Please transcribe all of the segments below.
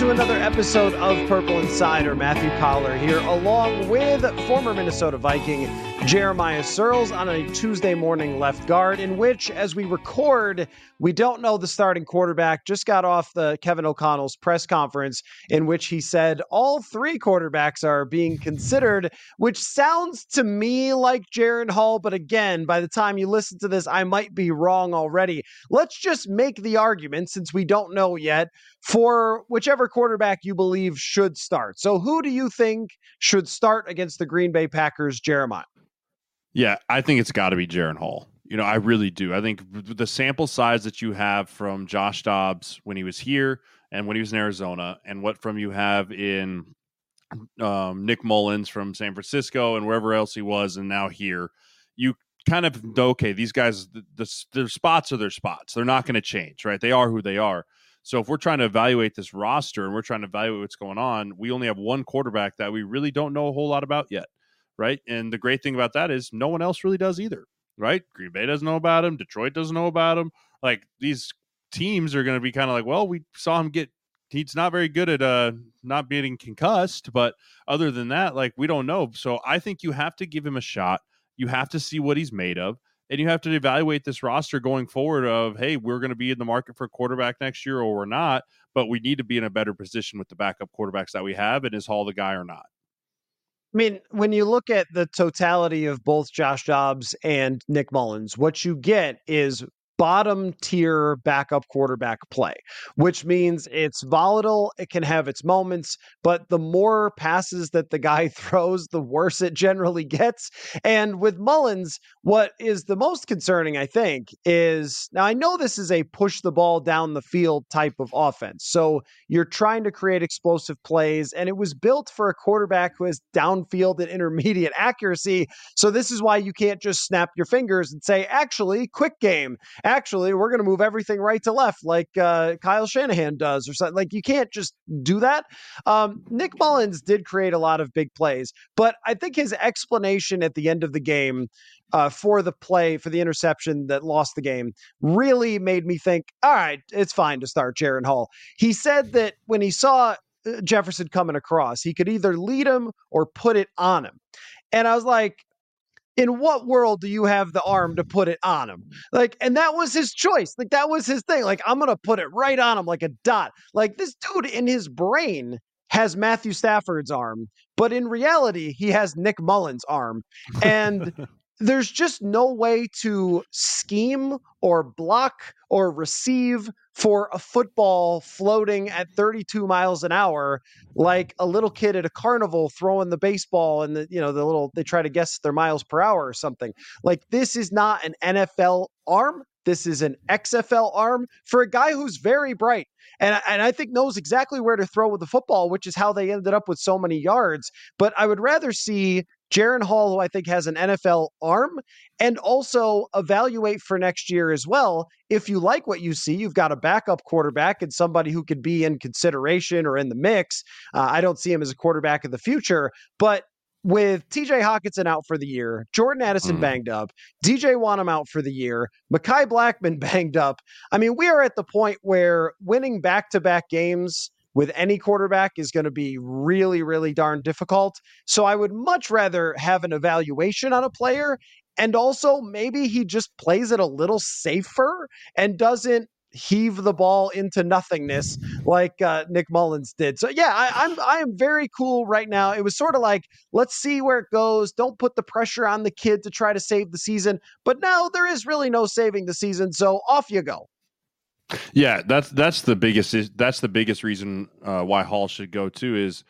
To another episode of Purple Insider. Matthew Coller here, along with former Minnesota Viking Jeremiah Sirles on a Tuesday morning left guard, in which, as we record, we don't know the starting quarterback. Just got off the Kevin O'Connell's press conference, in which he said all three quarterbacks are being considered, which sounds to me like Jaren Hall. But again, by the time you listen to this, I might be wrong already. Let's just make the argument, since we don't know yet, for whichever quarterback you believe should start. So, who do you think should start against the Green Bay Packers, Jeremiah? Yeah, I think it's got to be Jaren Hall. You know, I really do. I think the sample size that you have from Josh Dobbs when he was here and when he was in Arizona, and what from you have in um, Nick Mullens from San Francisco and wherever else he was, and now here, you kind of okay, these guys, the, the, their spots are their spots. They're not going to change, right? They are who they are. So if we're trying to evaluate this roster and we're trying to evaluate what's going on, we only have one quarterback that we really don't know a whole lot about yet right? And the great thing about that is no one else really does either, right? Green Bay doesn't know about him, Detroit doesn't know about him. Like these teams are going to be kind of like, well, we saw him get he's not very good at uh not being concussed, but other than that, like we don't know. So I think you have to give him a shot. You have to see what he's made of. And you have to evaluate this roster going forward of, hey, we're going to be in the market for a quarterback next year or we're not, but we need to be in a better position with the backup quarterbacks that we have. And is Hall the guy or not? I mean, when you look at the totality of both Josh Dobbs and Nick Mullens, what you get is bottom tier backup quarterback play, which means it's volatile. It can have its moments, but the more passes that the guy throws, the worse it generally gets. And with Mullens, what is the most concerning, I think, is now I know this is a push the ball down the field type of offense. So you're trying to create explosive plays, and it was built for a quarterback who has downfield and intermediate accuracy. So this is why you can't just snap your fingers and say, actually, quick game actually, we're going to move everything right to left like uh, Kyle Shanahan does or something. Like you can't just do that. Um, Nick Mullens did create a lot of big plays, but I think his explanation at the end of the game uh, for the play, for the interception that lost the game, really made me think, all right, it's fine to start Jaren Hall. He said that when he saw uh, Jefferson coming across, he could either lead him or put it on him. And I was like, in what world do you have the arm to put it on him? Like, and that was his choice. Like, that was his thing. Like, I'm going to put it right on him like a dot. Like, this dude in his brain has Matthew Stafford's arm, but in reality, he has Nick Mullens' arm. And there's just no way to scheme or block or receive for a football floating at 32 miles an hour like a little kid at a carnival throwing the baseball and the you know the little they try to guess their miles per hour or something. Like this is not an NFL arm. This is an XFL arm for a guy who's very bright. And, and I think knows exactly where to throw with the football, which is how they ended up with so many yards. But I would rather see Jaren Hall, who I think has an NFL arm, and also evaluate for next year as well. If you like what you see, you've got a backup quarterback and somebody who could be in consideration or in the mix. Uh, I don't see him as a quarterback of the future, but with TJ Hockenson out for the year, Jordan Addison mm. banged up, DJ Wonnum out for the year, Mekhi Blackmon banged up. I mean, we are at the point where winning back to back games with any quarterback is going to be really, really darn difficult. So I would much rather have an evaluation on a player. And also, maybe he just plays it a little safer and doesn't heave the ball into nothingness like uh, Nick Mullens did. So yeah, I, I'm I am very cool right now. It was sort of like let's see where it goes. Don't put the pressure on the kid to try to save the season. But now there is really no saving the season, so off you go. Yeah, that's that's the biggest that's the biggest reason uh, why Hall should go too is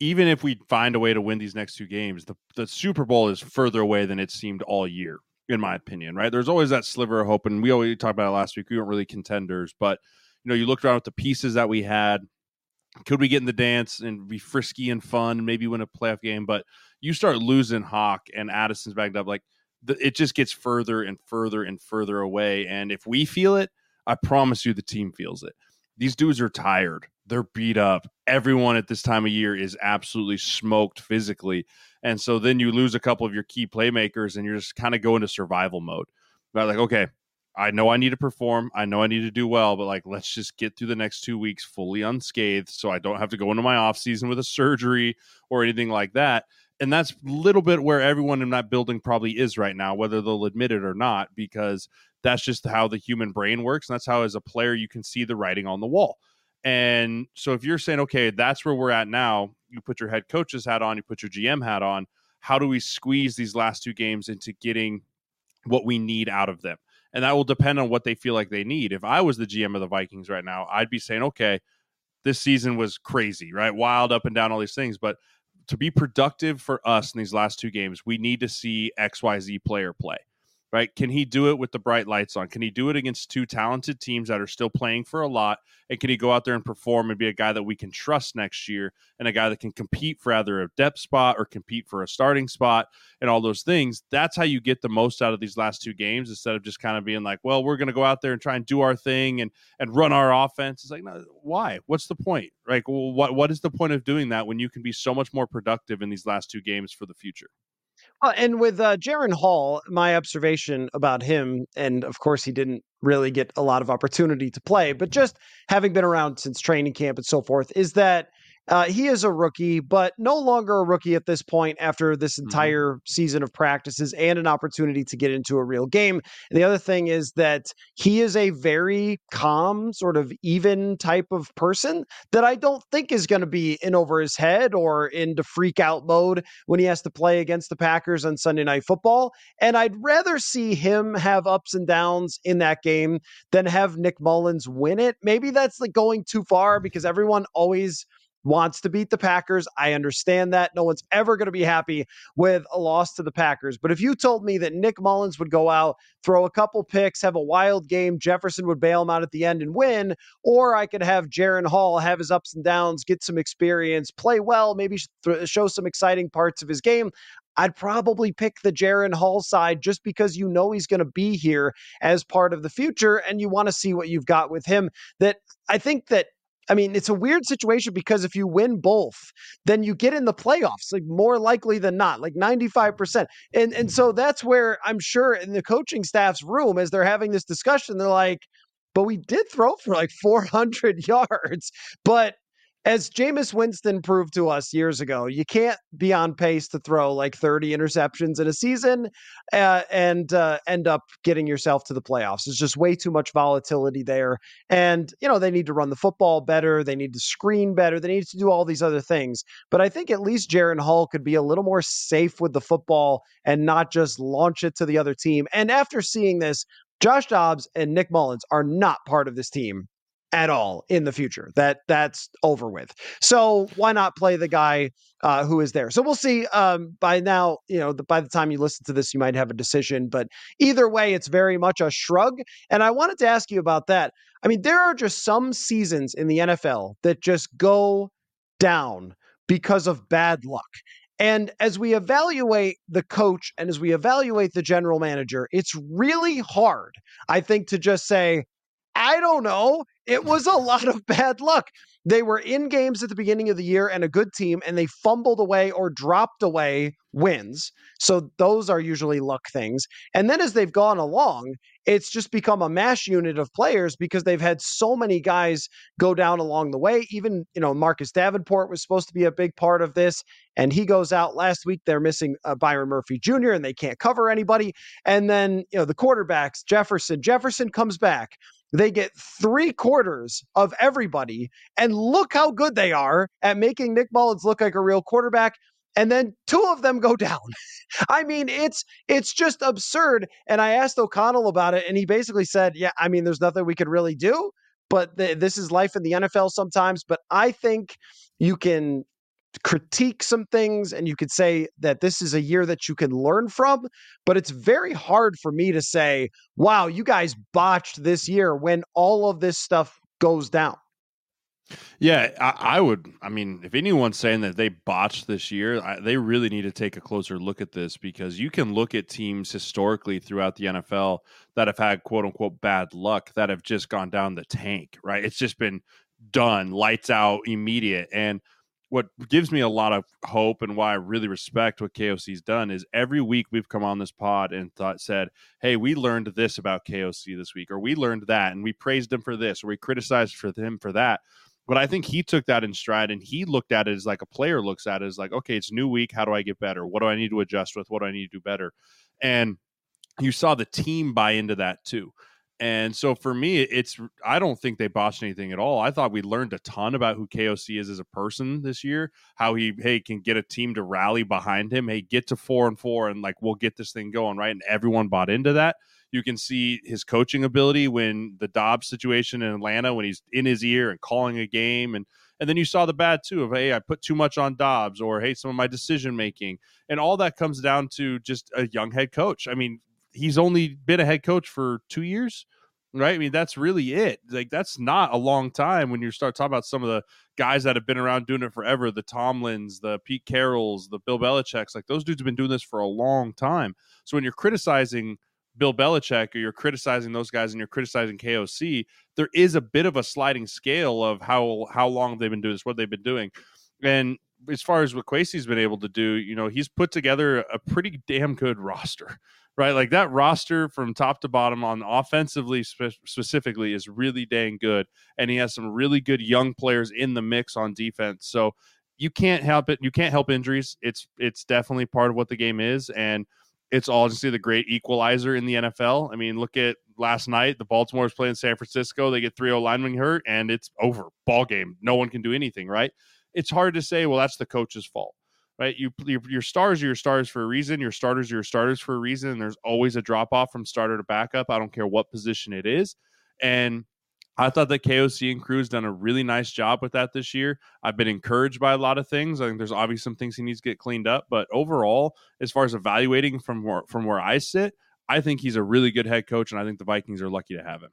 even if we find a way to win these next two games, the the Super Bowl is further away than it seemed all year in my opinion, right? There's always that sliver of hope, and we always talked about it last week. We weren't really contenders, but you know, you looked around at the pieces that we had. Could we get in the dance and be frisky and fun, maybe win a playoff game? But you start losing Hawk and Addison's backed up, like it just gets further and further and further away. And if we feel it, I promise you, the team feels it. These dudes are tired. They're beat up. Everyone at this time of year is absolutely smoked physically. And so then you lose a couple of your key playmakers and you're just kind of go into survival mode. But like, okay, I know I need to perform. I know I need to do well, but like, let's just get through the next two weeks fully unscathed so I don't have to go into my off season with a surgery or anything like that. And that's a little bit where everyone in that building probably is right now, whether they'll admit it or not, because that's just how the human brain works. And that's how, as a player, you can see the writing on the wall. And so if you're saying, okay, that's where we're at now, you put your head coach's hat on, you put your GM hat on. How do we squeeze these last two games into getting what we need out of them? And that will depend on what they feel like they need. If I was the GM of the Vikings right now, I'd be saying, okay, this season was crazy, right? Wild up and down, all these things. But to be productive for us in these last two games, we need to see XYZ player play right? Can he do it with the bright lights on? Can he do it against two talented teams that are still playing for a lot? And can he go out there and perform and be a guy that we can trust next year and a guy that can compete for either a depth spot or compete for a starting spot and all those things? That's how you get the most out of these last two games instead of just kind of being like, well, we're going to go out there and try and do our thing and and run our offense. It's like, no, why? What's the point? Like, well, what what is the point of doing that when you can be so much more productive in these last two games for the future? Uh, and with uh, Jaren Hall, my observation about him, and of course, he didn't really get a lot of opportunity to play, but just having been around since training camp and so forth, is that uh, he is a rookie, but no longer a rookie at this point after this mm-hmm. entire mm-hmm. season of practices and an opportunity to get into a real game. And the other thing is that he is a very calm, sort of even type of person that I don't think is going to be in over his head or into freak out mode when he has to play against the Packers on Sunday Night Football. And I'd rather see him have ups and downs in that game than have Nick Mullens win it. Maybe that's like going too far because everyone always wants to beat the Packers. I understand that. No one's ever going to be happy with a loss to the Packers. But if you told me that Nick Mullens would go out, throw a couple picks, have a wild game, Jefferson would bail him out at the end and win, or I could have Jaren Hall have his ups and downs, get some experience, play well, maybe show some exciting parts of his game. I'd probably pick the Jaren Hall side just because you know he's going to be here as part of the future and you want to see what you've got with him. That I think that I mean, it's a weird situation because if you win both, then you get in the playoffs, like more likely than not, like 95%. And and mm-hmm. so that's where I'm sure in the coaching staff's room, as they're having this discussion, they're like, but we did throw for like 400 yards. But as Jameis Winston proved to us years ago, you can't be on pace to throw like 30 interceptions in a season uh, and uh, end up getting yourself to the playoffs. There's just way too much volatility there. And, you know, they need to run the football better. They need to screen better. They need to do all these other things. But I think at least Jaren Hall could be a little more safe with the football and not just launch it to the other team. And after seeing this, Josh Dobbs and Nick Mullens are not part of this team at all in the future. That that's over with. So why not play the guy uh, who is there? So we'll see. Um, by now, you know, the, by the time you listen to this, you might have a decision. But either way, it's very much a shrug. And I wanted to ask you about that. I mean, there are just some seasons in the NFL that just go down because of bad luck. And as we evaluate the coach and as we evaluate the general manager, it's really hard, I think, to just say, I don't know. It was a lot of bad luck. They were in games at the beginning of the year and a good team, and they fumbled away or dropped away wins. So those are usually luck things. And then as they've gone along, it's just become a mash unit of players because they've had so many guys go down along the way. Even, you know, Marcus Davenport was supposed to be a big part of this, and he goes out last week. They're missing uh, Byron Murphy Jr., and they can't cover anybody. And then, you know, the quarterbacks, Jefferson, Jefferson comes back. They get three quarters of everybody, and look how good they are at making Nick Mullens look like a real quarterback. And then two of them go down. I mean, it's it's just absurd. And I asked O'Connell about it, and he basically said, "Yeah, I mean, there's nothing we could really do, but th- this is life in the NFL sometimes." But I think you can critique some things and you could say that this is a year that you can learn from, but it's very hard for me to say, wow, you guys botched this year when all of this stuff goes down. Yeah, I, I, would. I mean, if anyone's saying that they botched this year, I, they really need to take a closer look at this because you can look at teams historically throughout the NFL that have had quote unquote bad luck that have just gone down the tank, right? It's just been done, lights out, immediate. And what gives me a lot of hope and why I really respect what KOC's done is every week we've come on this pod and thought said, "Hey, we learned this about KOC this week, or we learned that, and we praised him for this, or we criticized for him for that." But I think he took that in stride and he looked at it as like a player looks at it as like, okay, it's new week. How do I get better? What do I need to adjust with? What do I need to do better? And you saw the team buy into that too. And so for me, it's I don't think they botched anything at all. I thought we learned a ton about who KOC is as a person this year, how he hey can get a team to rally behind him, hey get to four and four, and like we'll get this thing going right. And everyone bought into that. You can see his coaching ability when the Dobbs situation in Atlanta when he's in his ear and calling a game and and then you saw the bad too of hey I put too much on Dobbs or hey some of my decision making and all that comes down to just a young head coach. I mean he's only been a head coach for two years right? I mean, that's really it. Like, that's not a long time when you start talking about some of the guys that have been around doing it forever the Tomlins, the Pete Carrolls, the Bill Belichick's. Like, those dudes have been doing this for a long time. So when you're criticizing Bill Belichick or you're criticizing those guys and you're criticizing KOC, there is a bit of a sliding scale of how how long they've been doing this, what they've been doing. And as far as what Kwesi's been able to do, you know, he's put together a pretty damn good roster right? Like that roster from top to bottom on offensively spe- specifically is really dang good, and he has some really good young players in the mix on defense. So you can't help it. You can't help injuries. It's it's definitely part of what the game is, and it's all just the great equalizer in the NFL. I mean, look at last night. The Baltimore's playing San Francisco. They get three O linemen hurt, and it's over. Ball game. No one can do anything, right? It's hard to say. Well, that's the coach's fault right? You your, your stars are your stars for a reason. Your starters are your starters for a reason. And there's always a drop off from starter to backup. I don't care what position it is. And I thought that KOC and Crew's done a really nice job with that this year. I've been encouraged by a lot of things. I think there's obviously some things he needs to get cleaned up, but overall, as far as evaluating from where, from where I sit, I think he's a really good head coach, and I think the Vikings are lucky to have him.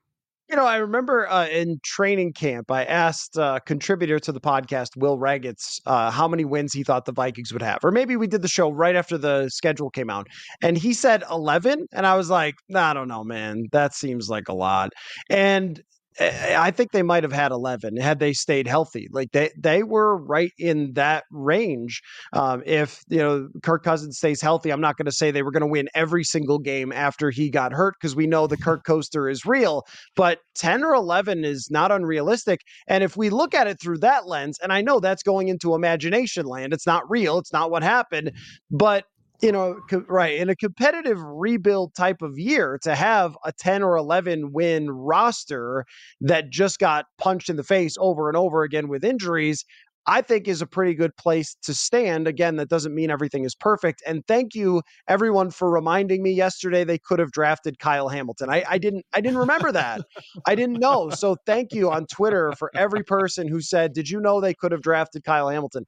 You know, I remember uh, in training camp, I asked uh, contributor to the podcast, Will Ragatz, uh, how many wins he thought the Vikings would have. Or maybe we did the show right after the schedule came out. And he said 11. And I was like, nah, I don't know, man. That seems like a lot. And I think they might have had 11 had they stayed healthy. Like they they were right in that range. Um, if you know Kirk Cousins stays healthy, I'm not going to say they were going to win every single game after he got hurt because we know the Kirk coaster is real. But 10 or 11 is not unrealistic. And if we look at it through that lens, and I know that's going into imagination land, it's not real, it's not what happened, but you know, co- right, in a competitive rebuild type of year, to have a 10 or 11 win roster that just got punched in the face over and over again with injuries, I think is a pretty good place to stand. Again, that doesn't mean everything is perfect. And thank you everyone for reminding me yesterday they could have drafted Kyle Hamilton. I, I didn't I didn't remember that. I didn't know. So thank you on Twitter for every person who said, Did you know they could have drafted Kyle Hamilton?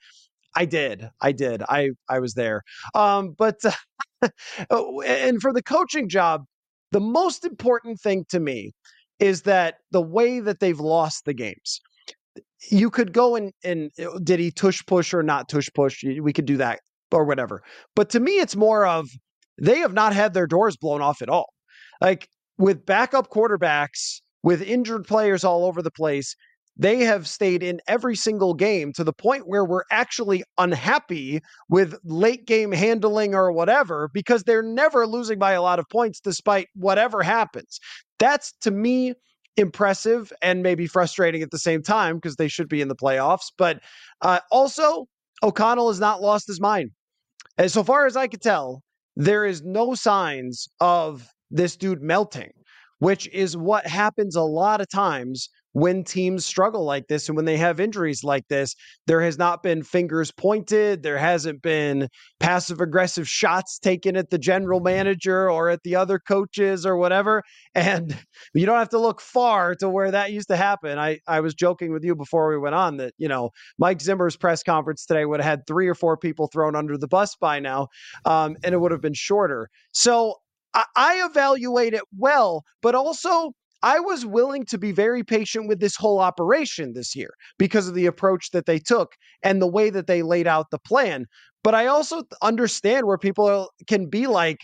I did. I did. I I was there. Um, but uh, and for the coaching job, the most important thing to me is that the way that they've lost the games. You could go and and uh, did he tush push or not tush push? We could do that or whatever. But to me, it's more of they have not had their doors blown off at all. Like with backup quarterbacks with injured players all over the place, they have stayed in every single game to the point where we're actually unhappy with late game handling or whatever because they're never losing by a lot of points despite whatever happens. That's to me impressive and maybe frustrating at the same time because they should be in the playoffs. But uh, also, O'Connell has not lost his mind. And so far as I could tell, there is no signs of this dude melting, which is what happens a lot of times when teams struggle like this and when they have injuries like this, there has not been fingers pointed. There hasn't been passive aggressive shots taken at the general manager or at the other coaches or whatever. And you don't have to look far to where that used to happen. I, I was joking with you before we went on that, you know, Mike Zimmer's press conference today would have had three or four people thrown under the bus by now, um, and it would have been shorter. So I, I evaluate it well, but also I was willing to be very patient with this whole operation this year because of the approach that they took and the way that they laid out the plan. But I also understand where people can be like,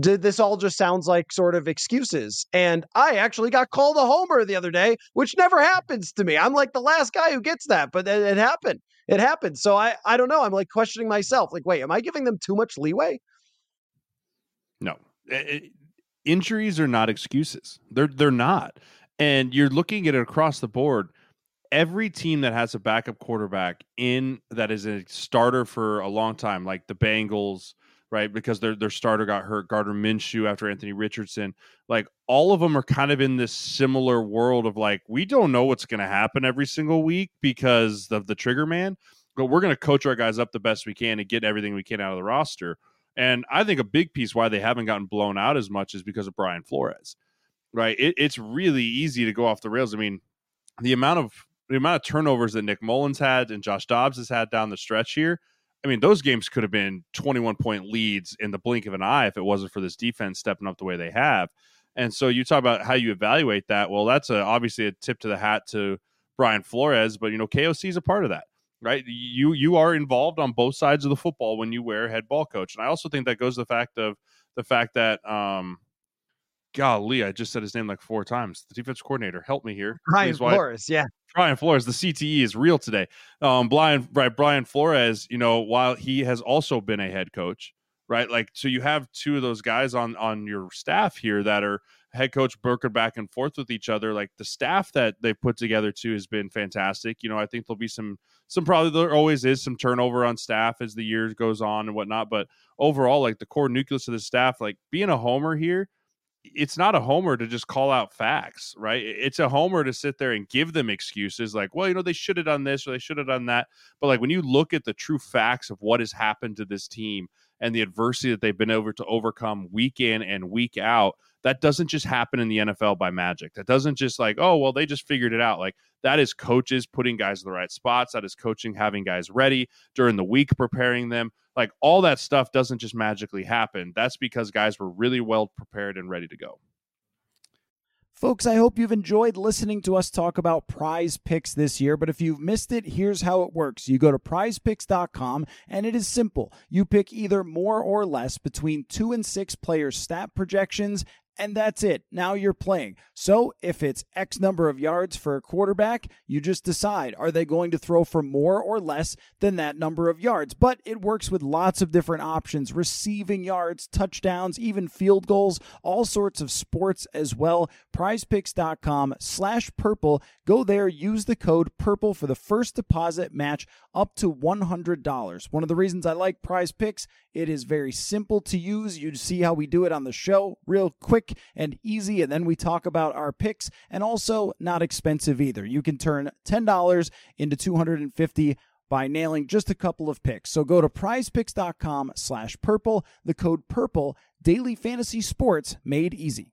did this all just sounds like sort of excuses? And I actually got called a homer the other day, which never happens to me. I'm like the last guy who gets that, but it, it happened. It happened. So I I don't know. I'm like questioning myself. Like, wait, am I giving them too much leeway? No. It, injuries are not excuses. They're they're not. And you're looking at it across the board. Every team that has a backup quarterback in that is a starter for a long time, like the Bengals, right? Because their their starter got hurt, Gardner Minshew after Anthony Richardson. Like all of them are kind of in this similar world of like we don't know what's going to happen every single week because of the trigger man, but we're going to coach our guys up the best we can and get everything we can out of the roster. And I think a big piece why they haven't gotten blown out as much is because of Brian Flores, right? It, it's really easy to go off the rails. I mean, the amount of the amount of turnovers that Nick Mullens had and Josh Dobbs has had down the stretch here. I mean, those games could have been 21 point leads in the blink of an eye if it wasn't for this defense stepping up the way they have. And so you talk about how you evaluate that. Well, that's a, obviously a tip to the hat to Brian Flores, but you know, KOC is a part of that right? You you are involved on both sides of the football when you wear head ball coach, and I also think that goes to the fact of the fact that um, golly, I just said his name like four times. The defense coordinator, help me here. Brian Flores, yeah. Brian Flores, the CTE is real today. Um, Brian, right, Brian Flores, you know, while he has also been a head coach, right? Like, so you have two of those guys on on your staff here that are head coach working back and forth with each other. Like the staff that they've put together too has been fantastic. You know, I think there'll be some some probably there always is some turnover on staff as the year goes on and whatnot. But overall, like the core nucleus of the staff, like being a homer here, it's not a homer to just call out facts, right? It's a homer to sit there and give them excuses like, well, you know, they should have done this or they should have done that. But like when you look at the true facts of what has happened to this team and the adversity that they've been able to overcome week in and week out, that doesn't just happen in the NFL by magic. That doesn't just like, oh, well, they just figured it out. Like that is coaches putting guys in the right spots. That is coaching having guys ready during the week, preparing them. Like all that stuff doesn't just magically happen. That's because guys were really well prepared and ready to go. Folks, I hope you've enjoyed listening to us talk about prize picks this year, but if you've missed it, here's how it works. You go to prizepicks.com and it is simple. You pick either more or less between two and six players' stat projections and that's it. Now you're playing. So if it's X number of yards for a quarterback, you just decide are they going to throw for more or less than that number of yards? But it works with lots of different options receiving yards, touchdowns, even field goals, all sorts of sports as well. Prizepicks.com slash purple. Go there, use the code purple for the first deposit match up to $100. One of the reasons I like Prize Picks, it is very simple to use. You see how we do it on the show, real quick and easy. And then we talk about our picks and also not expensive either. You can turn $10 into 250 by nailing just a couple of picks. So go to prizepicks.com slash purple, the code purple, daily fantasy sports made easy.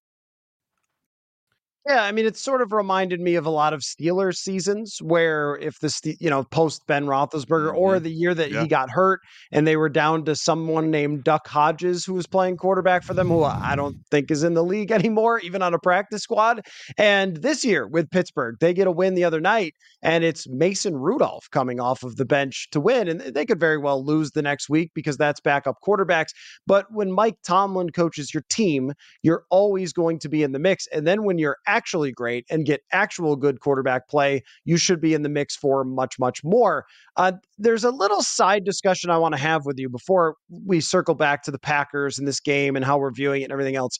Yeah, I mean, it sort of reminded me of a lot of Steelers seasons where if the Ste- you know post Ben Roethlisberger or mm-hmm. the year that Yeah. he got hurt and they were down to someone named Duck Hodges who was playing quarterback for them, who I don't think is in the league anymore, even on a practice squad. And this year with Pittsburgh, they get a win the other night, and it's Mason Rudolph coming off of the bench to win, and they could very well lose the next week because that's backup quarterbacks. But when Mike Tomlin coaches your team, you're always going to be in the mix. And then when you're actually great and get actual good quarterback play, you should be in the mix for much, much more. Uh, there's a little side discussion I want to have with you before we circle back to the Packers and this game and how we're viewing it and everything else.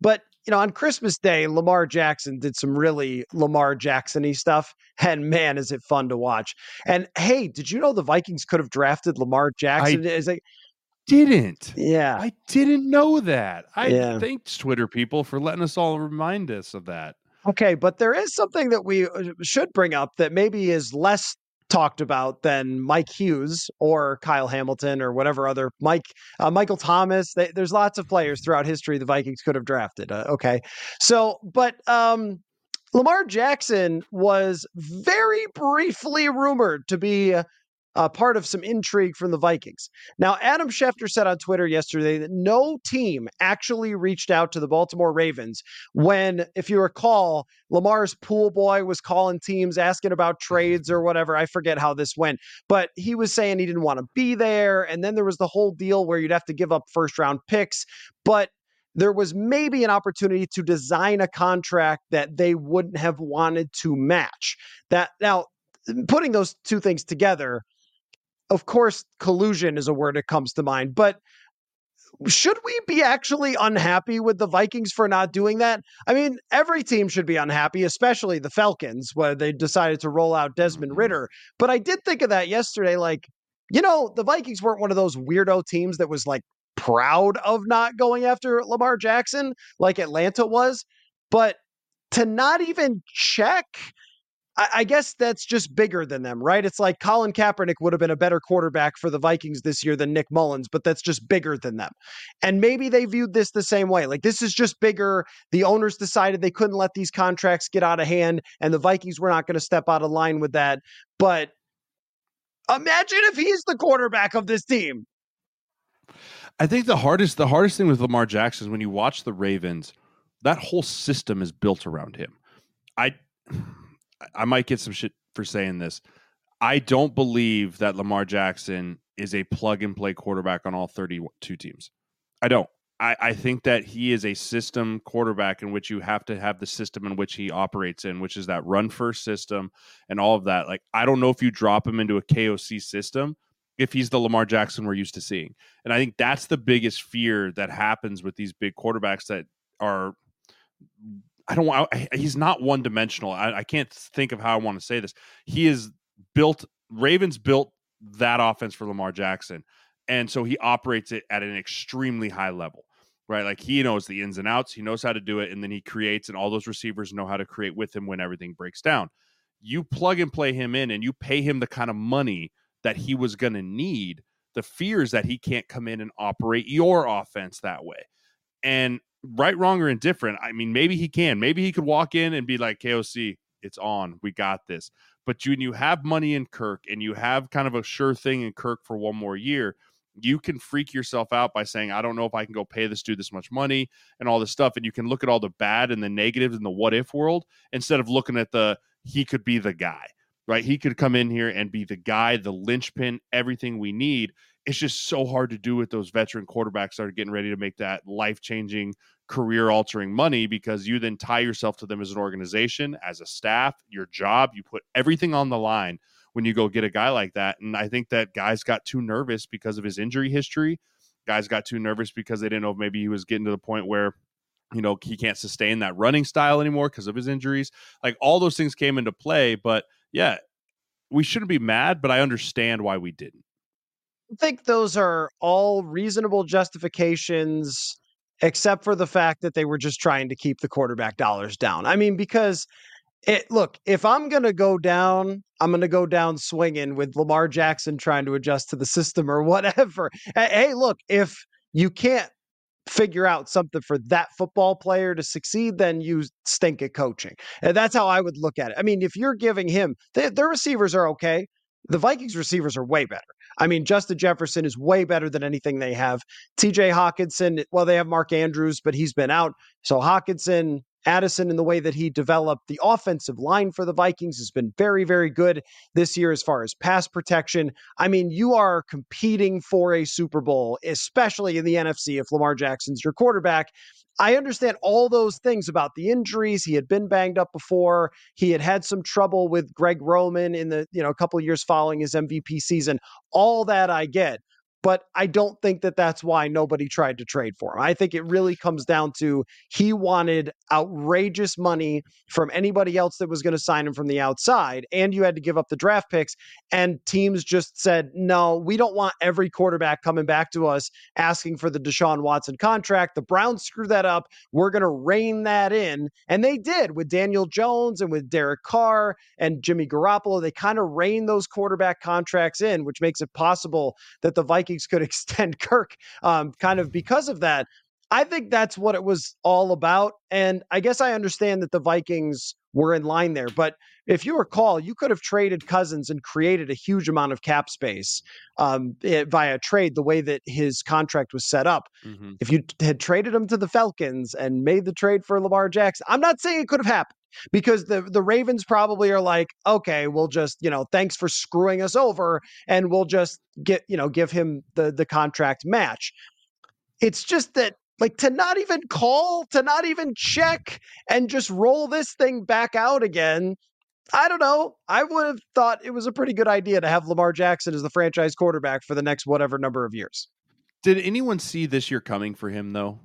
But you know, on Christmas Day, Lamar Jackson did some really Lamar Jackson-y stuff, and man, is it fun to watch! And hey, did you know the Vikings could have drafted Lamar Jackson? Is like, Didn't. yeah, I didn't know that. I Yeah. thanks Twitter people for letting us all remind us of that. Okay, but there is something that we uh, should bring up that maybe is less talked about than Mike Hughes or Kyle Hamilton or whatever other Mike uh, Michael Thomas. They, there's lots of players throughout history the Vikings could have drafted. Uh, okay, so but um, Lamar Jackson was very briefly rumored to be. Uh, part of some intrigue from the Vikings. Now, Adam Schefter said on Twitter yesterday that no team actually reached out to the Baltimore Ravens when, if you recall, Lamar's pool boy was calling teams asking about trades or whatever. I forget how this went, but he was saying he didn't want to be there. And then there was the whole deal where you'd have to give up first round picks. But there was maybe an opportunity to design a contract that they wouldn't have wanted to match. That now, putting those two things together, of course, collusion is a word that comes to mind, but should we be actually unhappy with the Vikings for not doing that? I mean, every team should be unhappy, especially the Falcons, where they decided to roll out Desmond mm-hmm. Ridder. But I did think of that yesterday. Like, you know, the Vikings weren't one of those weirdo teams that was like proud of not going after Lamar Jackson like Atlanta was. But to not even check, I, I guess that's just bigger than them, right? It's like Colin Kaepernick would have been a better quarterback for the Vikings this year than Nick Mullens, but that's just bigger than them. And maybe they viewed this the same way. Like this is just bigger. The owners decided they couldn't let these contracts get out of hand, and the Vikings were not going to step out of line with that. But imagine if he's the quarterback of this team. I think the hardest the hardest thing with Lamar Jackson is when you watch the Ravens, that whole system is built around him. I I might get some shit for saying this. I don't believe that Lamar Jackson is a plug and play quarterback on all 32 teams. I don't. I, I think that he is a system quarterback in which you have to have the system in which he operates in, which is that run first system and all of that. Like, I don't know if you drop him into a KOC system if he's the Lamar Jackson we're used to seeing. And I think that's the biggest fear that happens with these big quarterbacks that are I don't want he's not one dimensional. I, I can't think of how I want to say this. He is built Ravens built that offense for Lamar Jackson. And so he operates it at an extremely high level. Right? Like he knows the ins and outs, he knows how to do it and then he creates and all those receivers know how to create with him when everything breaks down. You plug and play him in and you pay him the kind of money that he was going to need, the fears that he can't come in and operate your offense that way. And right, wrong, or indifferent, I mean, maybe he can. Maybe he could walk in and be like, KOC, it's on. We got this. But you, you have money in Kirk and you have kind of a sure thing in Kirk for one more year, you can freak yourself out by saying, I don't know if I can go pay this dude this much money and all this stuff. And you can look at all the bad and the negatives in the what if world instead of looking at the he could be the guy, right? He could come in here and be the guy, the linchpin, everything we need. It's just so hard to do with those veteran quarterbacks that are getting ready to make that life changing, career altering money because you then tie yourself to them as an organization, as a staff, your job. You put everything on the line when you go get a guy like that. And I think that guys got too nervous because of his injury history. Guys got too nervous because they didn't know maybe he was getting to the point where you know he can't sustain that running style anymore because of his injuries like all those things came into play but yeah we shouldn't be mad but i understand why we didn't think those are all reasonable justifications, except for the fact that they were just trying to keep the quarterback dollars down. I mean, because it look, if I'm going to go down, I'm going to go down swinging with Lamar Jackson trying to adjust to the system or whatever. Hey, look, if you can't figure out something for that football player to succeed, then you stink at coaching. And that's how I would look at it. I mean, if you're giving him, their receivers are okay. The Vikings receivers are way better. I mean, Justin Jefferson is way better than anything they have. TJ Hockenson, well, they have Mark Andrews, but he's been out. So Hockenson, Addison, in the way that he developed the offensive line for the Vikings has been very, very good this year as far as pass protection. I mean, you are competing for a Super Bowl, especially in the NFC if Lamar Jackson's your quarterback. I understand all those things about the injuries. He had been banged up before. He had had some trouble with Greg Roman in the, you know, a couple years following his MVP season. All that I get but I don't think that that's why nobody tried to trade for him. I think it really comes down to he wanted outrageous money from anybody else that was going to sign him from the outside, and you had to give up the draft picks. And teams just said, no, we don't want every quarterback coming back to us asking for the Deshaun Watson contract. The Browns screwed that up. We're going to rein that in. And they did with Daniel Jones and with Derek Carr and Jimmy Garoppolo. They kind of reined those quarterback contracts in, which makes it possible that the Vikings Vikings could extend Kirk um, kind of because of that. I think that's what it was all about. And I guess I understand that the Vikings were in line there. But if you recall, you could have traded Cousins and created a huge amount of cap space um, it, eh, via trade, the way that his contract was set up. Mm-hmm. If you had traded him to the Falcons and made the trade for Lamar Jackson, I'm not saying it could have happened because the the Ravens probably are like, okay, we'll just you know, thanks for screwing us over, and we'll just get you know, give him the the contract match. It's just that like to not even call, to not even check, and just roll this thing back out again. I don't know. I would have thought it was a pretty good idea to have Lamar Jackson as the franchise quarterback for the next whatever number of years. Did anyone see this year coming for him though?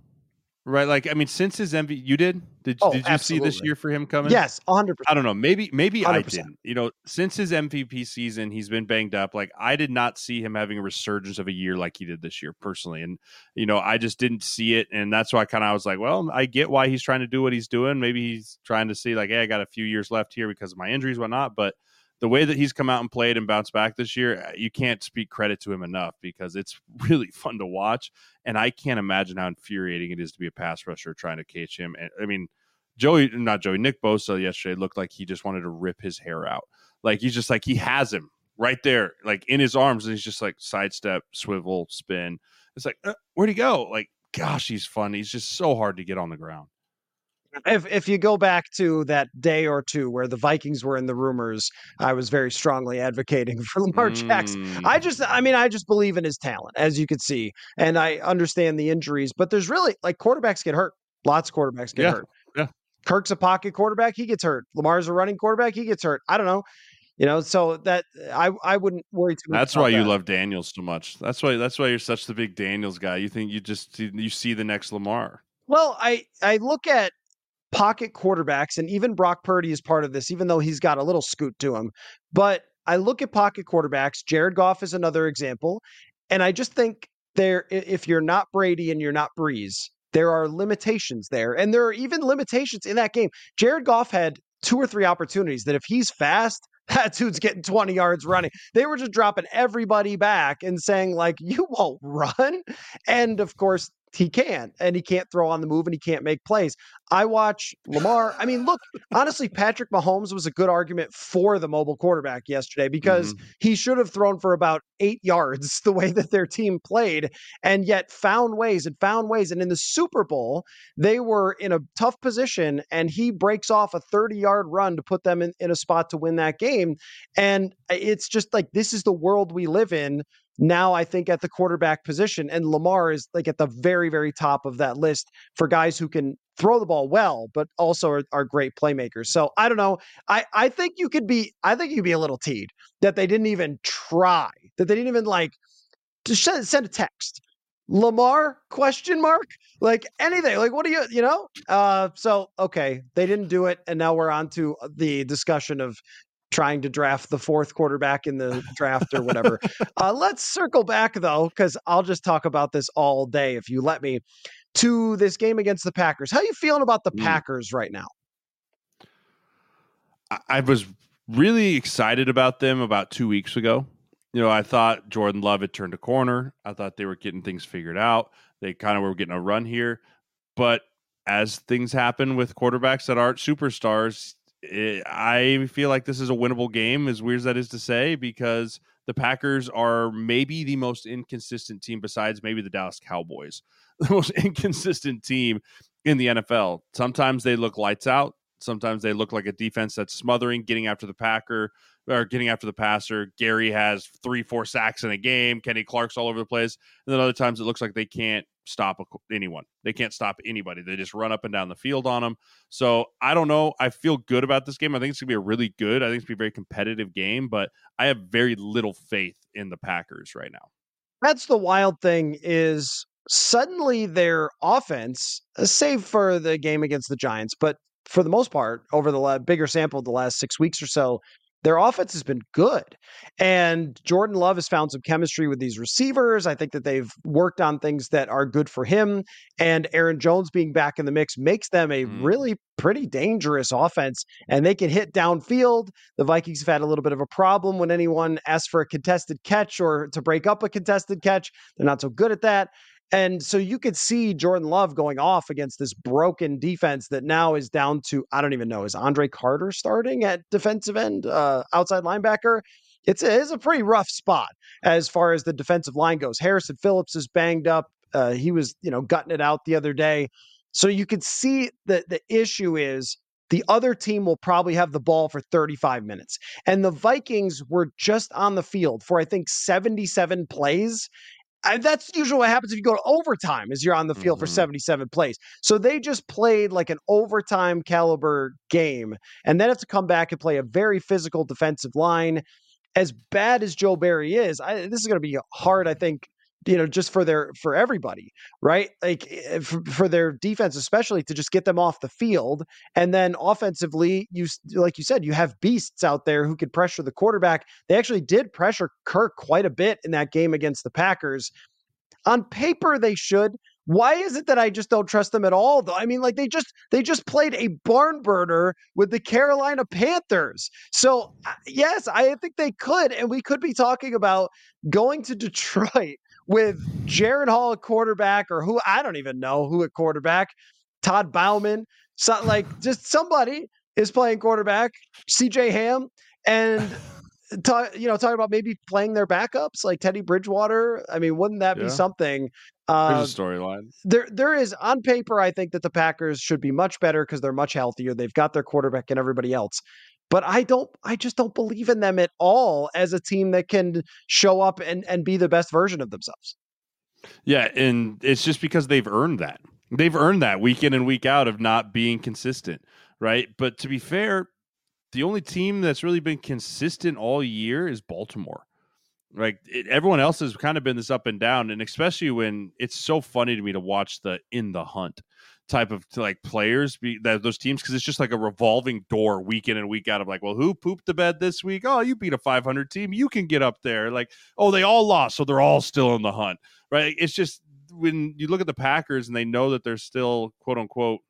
Right, like I mean, since his MVP, you did. Did, oh, did you absolutely. see this year for him coming? Yes, hundred percent. I don't know. Maybe maybe 100%. I didn't. You know, since his MVP season, he's been banged up. Like I did not see him having a resurgence of a year like he did this year personally, and you know, I just didn't see it, and that's why kind of I was like, well, I get why he's trying to do what he's doing. Maybe he's trying to see like, hey, I got a few years left here because of my injuries, whatnot, but the way that he's come out and played and bounced back this year, uh, you can't speak credit to him enough because it's really fun to watch. And I can't imagine how infuriating it is to be a pass rusher trying to catch him. And I mean, Joey, not Joey, Nick Bosa yesterday looked like he just wanted to rip his hair out. Like he's just like he has him right there, like in his arms, and he's just like sidestep, swivel, spin. It's like, uh, where'd he go? Like, gosh, he's fun. He's just so hard to get on the ground if if you go back to that day or two where the Vikings were in the rumors, I was very strongly advocating for Lamar mm. Jackson. I just, I mean, I just believe in his talent, as you could see, and I understand the injuries, but there's really like quarterbacks get hurt. Lots of quarterbacks get yeah. hurt. Yeah. Kirk's a pocket quarterback, he gets hurt. Lamar's a running quarterback, he gets hurt. I don't know. You know, so that I I wouldn't worry too much. That's why that. you love Daniels so much. That's why that's why you're such the big Daniels guy. You think you just you see the next Lamar. Well, I I look at pocket quarterbacks, and even Brock Purdy is part of this, even though he's got a little scoot to him. But I look at pocket quarterbacks. Jared Goff is another example. And I just think there, if you're not Brady and you're not Brees, there are limitations there. And there are even limitations in that game. Jared Goff had two or three opportunities that if he's fast, that dude's getting 20 yards running. They were just dropping everybody back and saying, like, you won't run. And of course, he can't, and he can't throw on the move, and he can't make plays. I watch Lamar. I mean, look, honestly, Patrick Mahomes was a good argument for the mobile quarterback yesterday because mm-hmm. he should have thrown for about eight yards the way that their team played, and yet found ways and found ways. And in the Super Bowl, they were in a tough position, and he breaks off a 30 yard run to put them in, in a spot to win that game. And it's just like this is the world we live in now I think at the quarterback position. And Lamar is like at the very, very top of that list for guys who can throw the ball well, but also are, are great playmakers. So I don't know. I, I think you could be, I think you'd be a little teed that they didn't even try, that they didn't even like to send, send a text. Lamar question mark like anything like what do you you know uh so okay they didn't do it and now we're on to the discussion of trying to draft the fourth quarterback in the draft or whatever. uh, let's circle back though, because I'll just talk about this all day if you let me. To this game against the Packers, how are you feeling about the mm. Packers right now? I was really excited about them about two weeks ago. You know, I thought Jordan Love had turned a corner. I thought they were getting things figured out. They kind of were getting a run here. But as things happen with quarterbacks that aren't superstars, it, I feel like this is a winnable game, as weird as that is to say, because the Packers are maybe the most inconsistent team besides maybe the Dallas Cowboys, the most inconsistent team in the NFL. Sometimes they look lights out. Sometimes they look like a defense that's smothering, getting after the Packer or getting after the passer. Gary has three, four sacks in a game. Kenny Clark's all over the place. And then other times it looks like they can't stop anyone. They can't stop anybody. They just run up and down the field on them. So I don't know. I feel good about this game. I think it's gonna be a really good. I think it's gonna be a very competitive game, but I have very little faith in the Packers right now. That's the wild thing is suddenly their offense, uh, save for the game against the Giants, but for the most part, over the bigger sample of the last six weeks or so, their offense has been good. And Jordan Love has found some chemistry with these receivers. I think that they've worked on things that are good for him. And Aaron Jones being back in the mix makes them a mm. really pretty dangerous offense. And they can hit downfield. The Vikings have had a little bit of a problem when anyone asks for a contested catch or to break up a contested catch. They're not so good at that. And so you could see Jordan Love going off against this broken defense that now is down to, I don't even know, is Andre Carter starting at defensive end, uh, outside linebacker? It's a, it's a pretty rough spot as far as the defensive line goes. Harrison Phillips is banged up. Uh, he was, you know, gutting it out the other day. So you could see that the issue is the other team will probably have the ball for 35 minutes. And the Vikings were just on the field for, I think, 77 plays. And that's usually what happens if you go to overtime is you're on the field mm-hmm. for 77 plays. So they just played like an overtime caliber game and then have to come back and play a very physical defensive line. As bad as Joe Barry is, I, this is going to be hard, I think, you know, just for their for everybody, right? Like eh, for, for, their defense, especially to just get them off the field, and then offensively, you like you said, you have beasts out there who could pressure the quarterback. They actually did pressure Kirk quite a bit in that game against the Packers. On paper, they should. Why is it that I just don't trust them at all though? I mean like they just they just played a barn burner with the Carolina Panthers. So yes, I think they could and we could be talking about going to Detroit with Jaren Hall at quarterback, or who I don't even know who at quarterback, Todd Bouman, so, like just somebody is playing quarterback, CJ Ham, and talk, you know, talking about maybe playing their backups like Teddy Bridgewater. I mean, wouldn't that yeah. be something? Uh, There's a storyline. There, there is on paper. I think that the Packers should be much better because they're much healthier. They've got their quarterback and everybody else but I don't I just don't believe in them at all as a team that can show up and and be the best version of themselves. Yeah, and it's just because they've earned that. They've earned that week in and week out of not being consistent, right? But to be fair, the only team that's really been consistent all year is Baltimore. Like it, everyone else has kind of been this up and down, and especially when it's so funny to me to watch the in the hunt type of like players be that those teams because it's just like a revolving door week in and week out of like well who pooped the bed this week? Oh you beat a 500 team. You can get up there. Like oh they all lost so they're all still in the hunt right? It's just when you look at the packers and they know that they're still quote unquote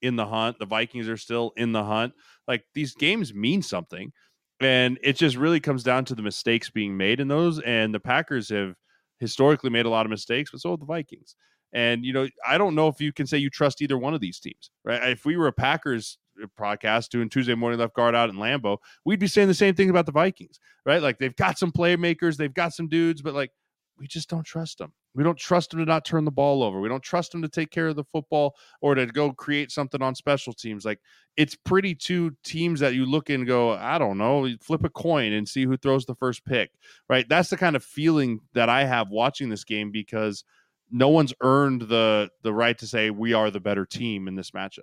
in the hunt the vikings are still in the hunt like these games mean something. And it just really comes down to the mistakes being made in those and the packers have historically made a lot of mistakes but so have the vikings And you know, I don't know if you can say you trust either one of these teams, right? If we were a Packers uh, podcast doing Tuesday morning left guard out in Lambeau, we'd be saying the same thing about the Vikings, right? Like they've got some playmakers, they've got some dudes, but like we just don't trust them. We don't trust them to not turn the ball over. We don't trust them to take care of the football or to go create something on special teams. Like it's pretty two teams that you look and go, I don't know, flip a coin and see who throws the first pick, right? That's the kind of feeling that I have watching this game because no one's earned the the right to say we are the better team in this matchup.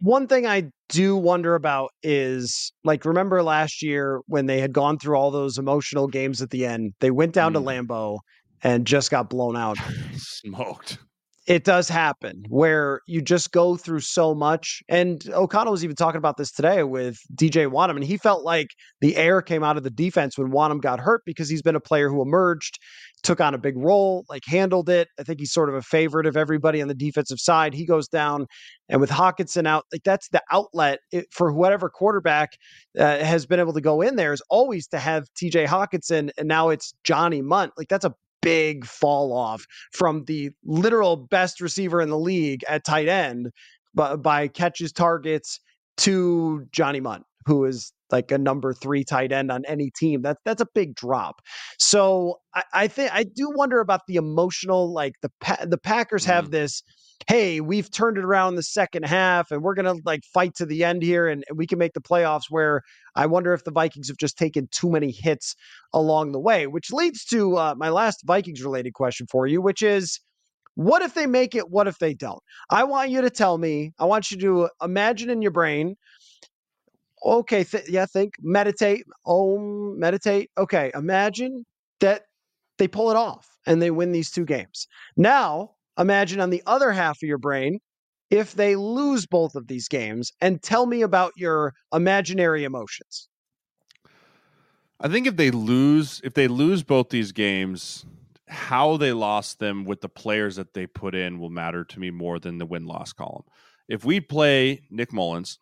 One thing I do wonder about is like remember last year when they had gone through all those emotional games at the end, they went down mm. to Lambeau and just got blown out. Smoked it does happen where you just go through so much. And O'Connell was even talking about this today with DJ Wonnum, and he felt like the air came out of the defense when Wonnum got hurt because he's been a player who emerged, took on a big role, like handled it. I think he's sort of a favorite of everybody on the defensive side. He goes down, and with Hockenson out, like that's the outlet for whatever quarterback uh, has been able to go in there is always to have TJ Hockenson, and now it's Johnny Mundt. Like that's a big fall off from the literal best receiver in the league at tight end by, by catches targets to Johnny Mundt, who is like a number three tight end on any team. That's that's a big drop. So I, I think I do wonder about the emotional. Like the the Packers have mm. this hey, we've turned it around the second half and we're going to like fight to the end here and, and, we can make the playoffs where I wonder if the Vikings have just taken too many hits along the way, which leads to uh, my last Vikings related question for you, which is what if they make it? What if they don't? I want you to tell me, I want you to imagine in your brain. Okay, th- yeah, think, meditate, om, meditate. Okay, imagine that they pull it off and they win these two games. Now, Imagine on the other half of your brain if they lose both of these games and tell me about your imaginary emotions. I think if they lose, if they lose both these games, how they lost them with the players that they put in will matter to me more than the win loss column. If we play Nick Mullens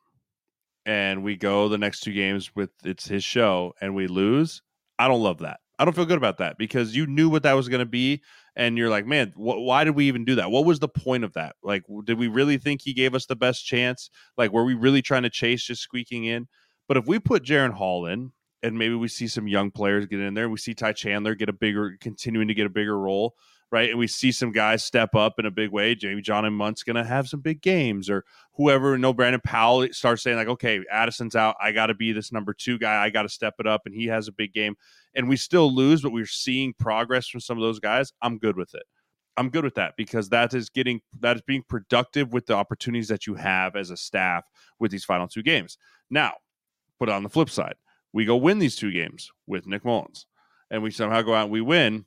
and we go the next two games with it's his show and we lose, I don't love that. I don't feel good about that because you knew what that was going to be and you're like, man, wh- why did we even do that? What was the point of that? Like, did we really think he gave us the best chance? Like, were we really trying to chase just squeaking in? But if we put Jaren Hall in, and maybe we see some young players get in there, we see Ty Chandler get a bigger, continuing to get a bigger role, right? And we see some guys step up in a big way. Jamie Johnny Mundt's going to have some big games, or whoever. No, Brandon Powell starts saying like, okay, Addison's out. I got to be this number two guy. I got to step it up, and he has a big game and we still lose, but we're seeing progress from some of those guys, I'm good with it. I'm good with that because that is getting that is being productive with the opportunities that you have as a staff with these final two games. Now, put it on the flip side, we go win these two games with Nick Mullens, and we somehow go out and we win.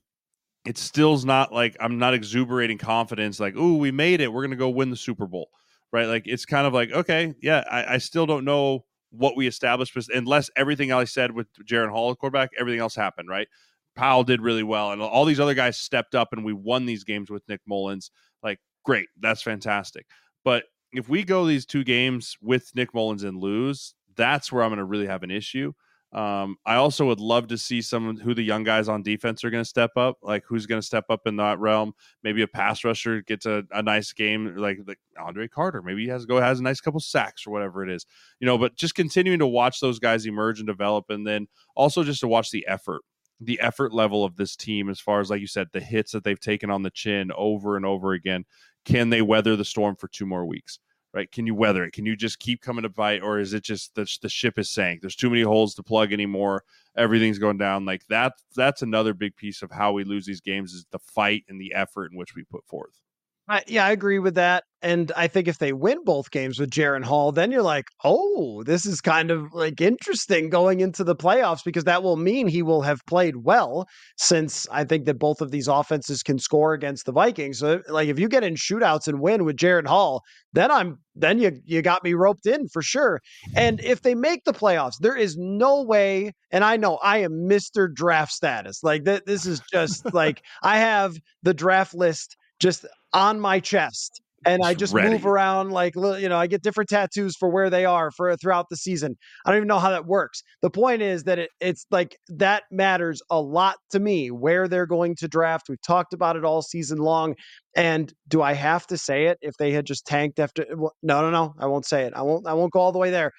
It still's not like I'm not exuberating confidence, like, oh, we made it. We're gonna go win the Super Bowl. Right. Like it's kind of like, okay, yeah, I, I still don't know what we established unless everything I said with Jaren Hall quarterback, everything else happened, right? Powell did really well, and all these other guys stepped up, and we won these games with Nick Mullens. Like, great, that's fantastic. But if we go these two games with Nick Mullens and lose, that's where I'm going to really have an issue. Um, I also would love to see someone who the young guys on defense are going to step up, like who's going to step up in that realm. Maybe a pass rusher gets a, a nice game, like, like Andre Carter. Maybe he has go has a nice couple sacks or whatever it is, you know. But just continuing to watch those guys emerge and develop, and then also just to watch the effort, the effort level of this team, as far as like you said, the hits that they've taken on the chin over and over again. Can they weather the storm for two more weeks? Right? Can you weather it? Can you just keep coming to fight, or is it just the the ship is sank? There's too many holes to plug anymore. Everything's going down. Like that. That's another big piece of how we lose these games is the fight and the effort in which we put forth. I, yeah, I agree with that. And I think if they win both games with Jaren Hall, then you're like, oh, this is kind of like interesting going into the playoffs because that will mean he will have played well since I think that both of these offenses can score against the Vikings. So like if you get in shootouts and win with Jaren Hall, then I'm then you you got me roped in for sure. And if they make the playoffs, there is no way, and I know I am Mr. Draft status. Like that this is just like I have the draft list just on my chest and I just ready. move around like you know I get different tattoos for where they are for throughout the season. I don't even know how that works. The point is that it, it's like that matters a lot to me where they're going to draft. We've talked about it all season long. And do I have to say it if they had just tanked after? Eh, well, No, no, no. I won't say it. I won't. I won't go all the way there.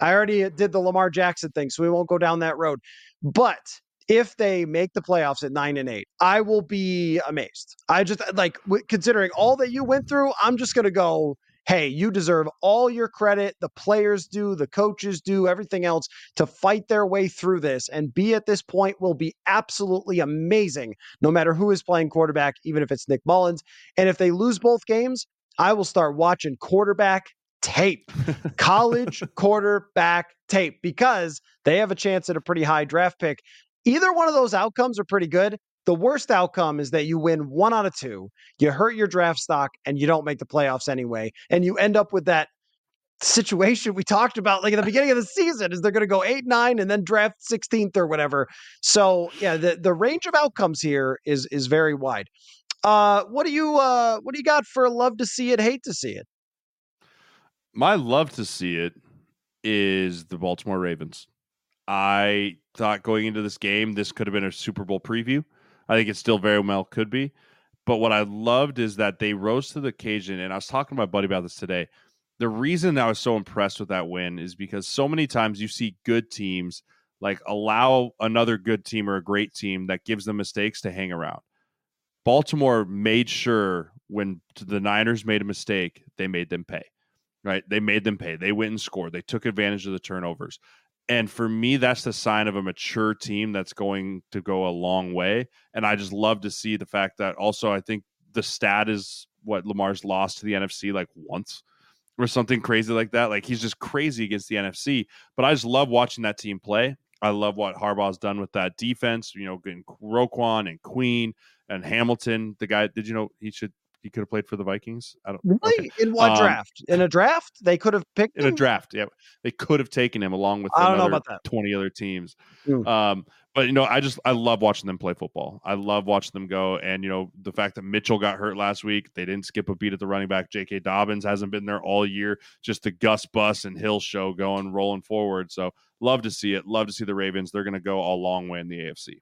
I already did the Lamar Jackson thing, so we won't go down that road. But if they make the playoffs at nine and eight, I will be amazed. I just uh, like w- considering all that you went through, I'm just going to go, hey, you deserve all your credit. The players do, the coaches do, everything else to fight their way through this and be at this point will be absolutely amazing, no matter who is playing quarterback, even if it's Nick Mullens. And if they lose both games, I will start watching quarterback tape, college quarterback tape, because they have a chance at a pretty high draft pick. Either one of those outcomes are pretty good. The worst outcome is that you win one out of two, you hurt your draft stock, and you don't make the playoffs anyway. And you end up with that situation we talked about like at the beginning of the season is they're going to go 8 9 and then draft 16th or whatever so yeah the, the range of outcomes here is is very wide uh what do you uh what do you got for love to see it hate to see it My love to see it is the Baltimore Ravens. I thought going into this game, this could have been a Super Bowl preview. I think it still very well could be. But what I loved is that they rose to the occasion. And I was talking to my buddy about this today. The reason I was so impressed with that win is because so many times you see good teams like allow another good team or a great team that gives them mistakes to hang around. Baltimore made sure when the Niners made a mistake, they made them pay right? They made them pay. They went and scored. They took advantage of the turnovers. And for me, that's the sign of a mature team that's going to go a long way. And I just love to see the fact that also I think the stat is what Lamar's lost to the NFC like once or something crazy like that. Like he's just crazy against the NFC. But I just love watching that team play. I love what Harbaugh's done with that defense, you know, getting Roquan and Queen and Hamilton. The guy, did you know he should he could have played for the Vikings? I don't really in what Um, draft in a draft they could have picked in a draft. Yeah, they could have taken him along with I don't know about that. twenty other teams. Mm. Um, but you know, I just I love watching them play football. I love watching them go, and you know, the fact that Mitchell got hurt last week, they didn't skip a beat at the running back. J.K. Dobbins hasn't been there all year. Just the Gus Bus and Hill show going, rolling forward. So love to see it. Love to see the Ravens. They're going to go a long way in the AFC.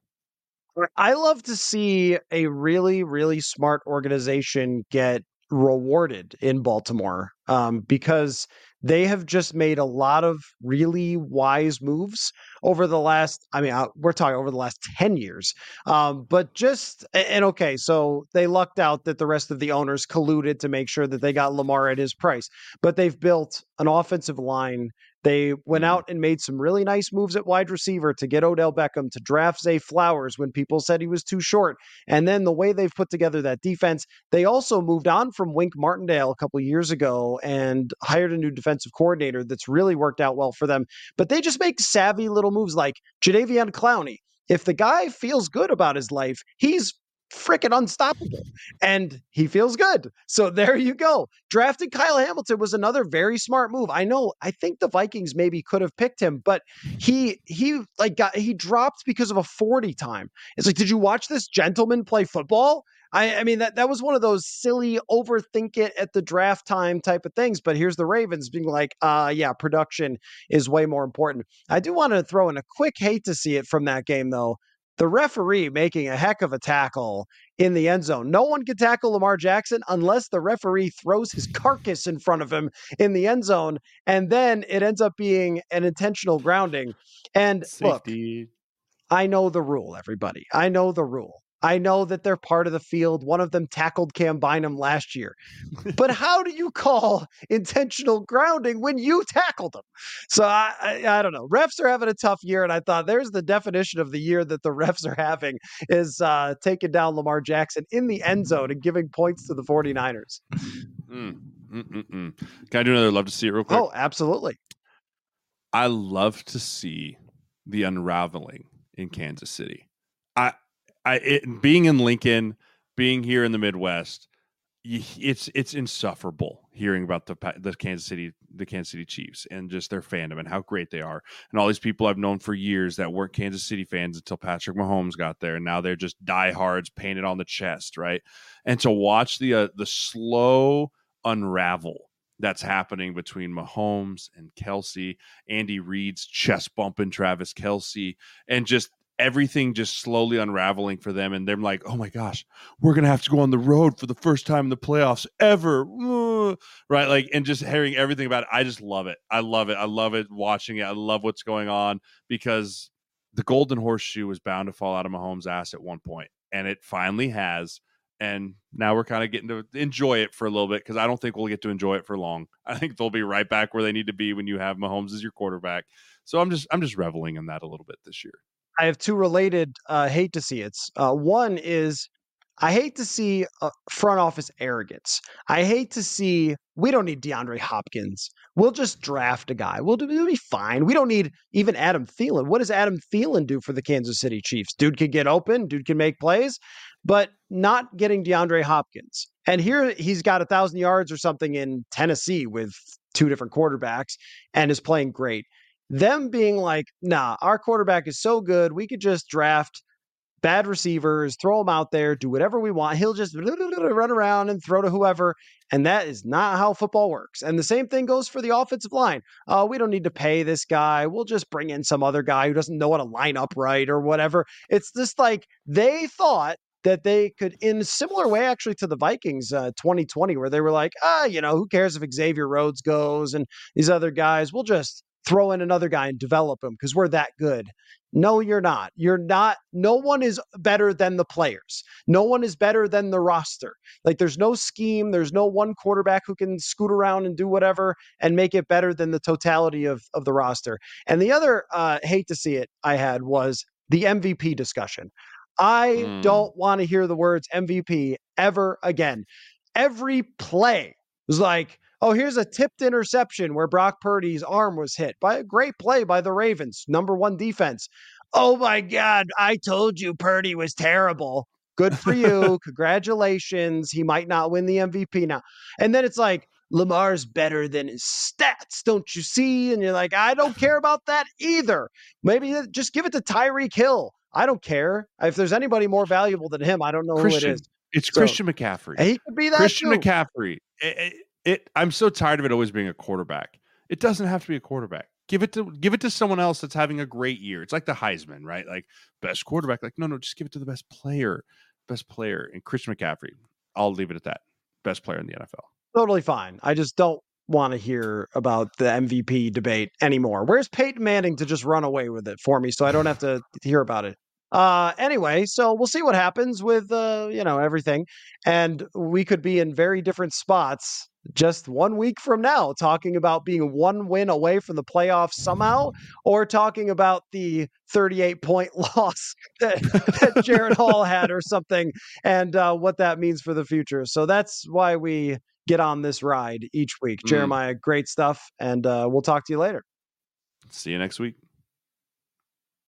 I love to see a really, really smart organization get rewarded in Baltimore um, because they have just made a lot of really wise moves over the last, I mean, uh, we're talking over the last 10 years. Um, but just, and okay, so they lucked out that the rest of the owners colluded to make sure that they got Lamar at his price. But they've built an offensive line they went mm. out and made some really nice moves at wide receiver to get Odell Beckham to draft Zay Flowers when people said he was too short. And then the way they've put together that defense, they also moved on from Wink Martindale a couple years ago and hired a new defensive coordinator that's really worked out well for them. But they just make savvy little moves like Jadeveon Clowney. If the guy feels good about his life, he's freaking unstoppable and he feels good. So there you go. Drafting Kyle Hamilton was another very smart move. I know I think the Vikings maybe could have picked him, but he he like got he dropped because of a 40 time. It's like, did you watch this gentleman play football? I, I mean that that was one of those silly overthink it at the draft time type of things. But here's the Ravens being like, uh yeah, production is way more important. I do want to throw in a quick hate to see it from that game though the referee making a heck of a tackle in the end zone. No one can tackle Lamar Jackson unless the referee throws his carcass in front of him in the end zone. And then it ends up being an intentional grounding. And look, I know the rule, everybody. I know the rule. I know that they're part of the field. One of them tackled Cam Bynum last year. but how do you call intentional grounding when you tackled him? So I, I, I don't know. Refs are having a tough year, and I thought there's the definition of the year that the refs are having is uh, taking down Lamar Jackson in the end zone and giving points to the 49ers. Mm, mm, mm, mm. Can I do another love to see it real quick? Oh, absolutely. I love to see the unraveling in Kansas City. I, I, it, being in Lincoln, being here in the Midwest, it's it's insufferable hearing about the the Kansas City the Kansas City Chiefs and just their fandom and how great they are and all these people I've known for years that weren't Kansas City fans until Patrick Mahomes got there and now they're just diehards painted on the chest right? And to watch the uh, the slow unravel that's happening between Mahomes and Kelce, Andy Reid's chest bumping Travis Kelce, and just everything just slowly unraveling for them. And they're like, oh my gosh, we're to have to go on the road for the first time in the playoffs ever. Right. Like, and just hearing everything about it. I just love it. I love it. I love it watching it. I love what's going on because the golden horseshoe was bound to fall out of Mahomes' ass at one point, and it finally has. And now we're kind of getting to enjoy it for a little bit because I don't think we'll get to enjoy it for long. I think they'll be right back where they need to be when you have Mahomes as your quarterback. So I'm just I'm just reveling in that a little bit this year. I have two related uh, hate to see it's. Uh, one is I hate to see uh, front office arrogance. I hate to see we don't need DeAndre Hopkins. We'll just draft a guy. We'll, do, we'll be fine. We don't need even Adam Thielen. What does Adam Thielen do for the Kansas City Chiefs? Dude can get open. Dude can make plays, but not getting DeAndre Hopkins. And here he's got a thousand yards or something in Tennessee with two different quarterbacks and is playing great them being like, nah, our quarterback is so good, we could just draft bad receivers, throw them out there, do whatever we want. He'll just run around and throw to whoever. And that is not how football works. And the same thing goes for the offensive line. Uh, we don't need to pay this guy. We'll just bring in some other guy who doesn't know how to line up right or whatever. It's just like they thought that they could, in a similar way, actually, to the Vikings uh, 2020, where they were like, ah, you know, who cares if Xavier Rhodes goes and these other guys? We'll just throw in another guy and develop him because we're that good. No, you're not. You're not. No one is better than the players. No one is better than the roster. Like there's no scheme. There's no one quarterback who can scoot around and do whatever and make it better than the totality of, of the roster. And the other, uh, hate to see it, I had was the MVP discussion. I mm. don't want to hear the words MVP ever again. Every play was like, Oh, here's a tipped interception where Brock Purdy's arm was hit by a great play by the Ravens, number one defense. Oh my God, I told you Purdy was terrible. Good for you. Congratulations. He might not win the MVP now. And then it's like, Lamar's better than his stats, don't you see? And you're like, I don't care about that either. Maybe uh, just give it to Tyreek Hill. I don't care. If there's anybody more valuable than him, I don't know Christian, who it is. It's so, Christian McCaffrey. He could be that. Christian too. McCaffrey. It, it, it I'm so tired of it always being a quarterback. It doesn't have to be a quarterback. Give it to give it to someone else that's having a great year. It's like the Heisman, right? Like best quarterback. Like no, no, just give it to the best player, best player. And Christian McCaffrey. I'll leave it at that. Best player in the NFL. Totally fine. I just don't want to hear about the MVP debate anymore. Where's Peyton Manning to just run away with it for me so I don't have to hear about it? Uh, anyway, so we'll see what happens with uh, you know everything, and we could be in very different spots just one week from now, talking about being one win away from the playoffs somehow, or talking about the 38 point loss that, that Jaren Hall had or something, and uh, what that means for the future. So that's why we get on this ride each week. Mm. Jeremiah, great stuff, and uh, we'll talk to you later. See you next week.